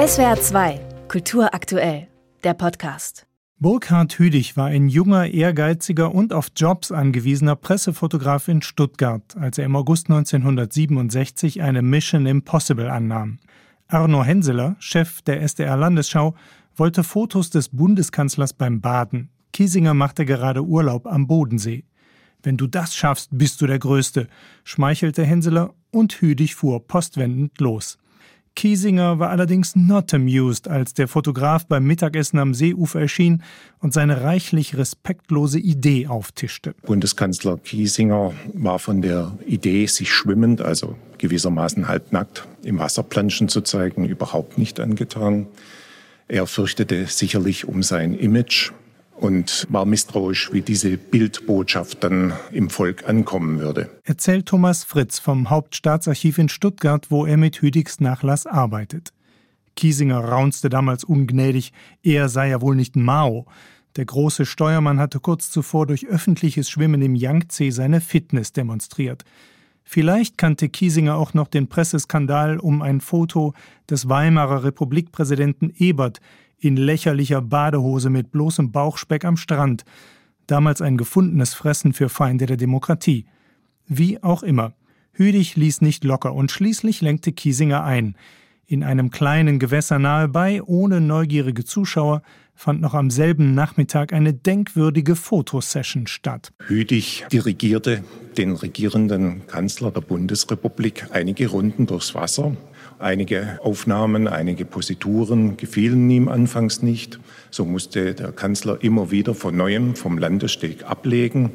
SWR 2, Kultur aktuell, der Podcast. Burkhard Hüdig war ein junger, ehrgeiziger und auf Jobs angewiesener Pressefotograf in Stuttgart, als er im August 1967 eine Mission Impossible annahm. Arno Henseler, Chef der SDR Landesschau, wollte Fotos des Bundeskanzlers beim Baden. Kiesinger machte gerade Urlaub am Bodensee. Wenn du das schaffst, bist du der Größte, schmeichelte Henseler und Hüdig fuhr postwendend los. Kiesinger war allerdings not amused, als der Fotograf beim Mittagessen am Seeufer erschien und seine reichlich respektlose Idee auftischte. Bundeskanzler Kiesinger war von der Idee, sich schwimmend, also gewissermaßen halbnackt, im Wasser planschen zu zeigen, überhaupt nicht angetan. Er fürchtete sicherlich um sein Image und war misstrauisch, wie diese Bildbotschaft dann im Volk ankommen würde. Erzählt Thomas Fritz vom Hauptstaatsarchiv in Stuttgart, wo er mit Hüdigs Nachlass arbeitet. Kiesinger raunzte damals ungnädig, er sei ja wohl nicht Mao. Der große Steuermann hatte kurz zuvor durch öffentliches Schwimmen im Yangtze seine Fitness demonstriert. Vielleicht kannte Kiesinger auch noch den Presseskandal um ein Foto des Weimarer Republikpräsidenten Ebert, in lächerlicher Badehose mit bloßem Bauchspeck am Strand, damals ein gefundenes Fressen für Feinde der Demokratie. Wie auch immer. Hüdig ließ nicht locker und schließlich lenkte Kiesinger ein. In einem kleinen Gewässer nahe bei, ohne neugierige Zuschauer, fand noch am selben Nachmittag eine denkwürdige Fotosession statt. Hüdig dirigierte den regierenden Kanzler der Bundesrepublik einige Runden durchs Wasser Einige Aufnahmen, einige Posituren gefielen ihm anfangs nicht. So musste der Kanzler immer wieder von neuem vom Landessteg ablegen,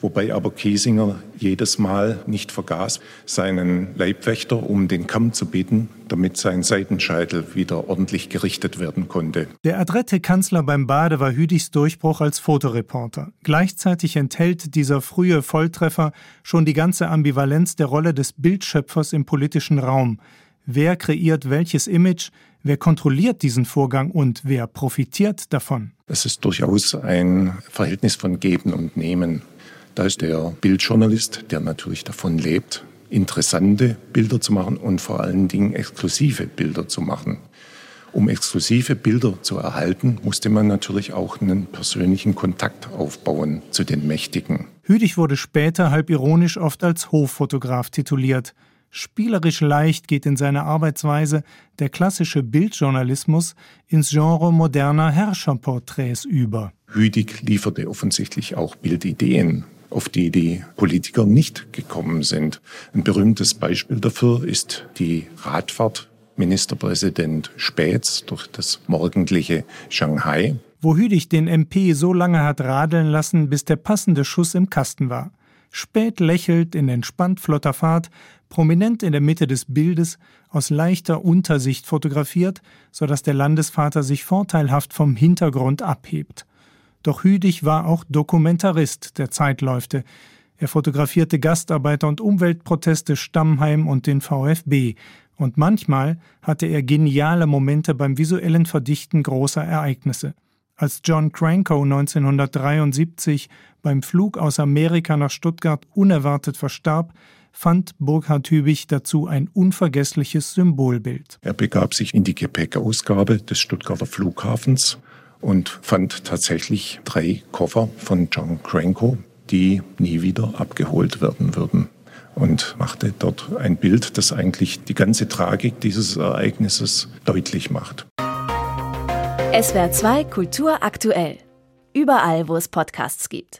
wobei aber Kiesinger jedes Mal nicht vergaß, seinen Leibwächter um den Kamm zu bitten, damit sein Seitenscheitel wieder ordentlich gerichtet werden konnte. Der adrette Kanzler beim Bade war Hüdigs Durchbruch als Fotoreporter. Gleichzeitig enthält dieser frühe Volltreffer schon die ganze Ambivalenz der Rolle des Bildschöpfers im politischen Raum. Wer kreiert welches Image? Wer kontrolliert diesen Vorgang und wer profitiert davon? Es ist durchaus ein Verhältnis von Geben und Nehmen. Da ist der Bildjournalist, der natürlich davon lebt, interessante Bilder zu machen und vor allen Dingen exklusive Bilder zu machen. Um exklusive Bilder zu erhalten, musste man natürlich auch einen persönlichen Kontakt aufbauen zu den Mächtigen. Hüdig wurde später halb ironisch oft als Hoffotograf tituliert. Spielerisch leicht geht in seiner Arbeitsweise der klassische Bildjournalismus ins Genre moderner Herrscherporträts über. Hüdig lieferte offensichtlich auch Bildideen, auf die die Politiker nicht gekommen sind. Ein berühmtes Beispiel dafür ist die Radfahrt Ministerpräsident Späts durch das morgendliche Shanghai. Wo Hüdig den MP so lange hat radeln lassen, bis der passende Schuss im Kasten war. Spät lächelt in entspannt flotter Fahrt, prominent in der Mitte des Bildes, aus leichter Untersicht fotografiert, so dass der Landesvater sich vorteilhaft vom Hintergrund abhebt. Doch Hüdig war auch Dokumentarist der Zeitläufte. Er fotografierte Gastarbeiter und Umweltproteste Stammheim und den VfB. Und manchmal hatte er geniale Momente beim visuellen Verdichten großer Ereignisse. Als John Cranko 1973 beim Flug aus Amerika nach Stuttgart unerwartet verstarb, fand Burkhard Hübig dazu ein unvergessliches Symbolbild. Er begab sich in die Gepäckausgabe des Stuttgarter Flughafens und fand tatsächlich drei Koffer von John Cranko, die nie wieder abgeholt werden würden und machte dort ein Bild, das eigentlich die ganze Tragik dieses Ereignisses deutlich macht. SWR 2 Kultur aktuell. Überall, wo es Podcasts gibt.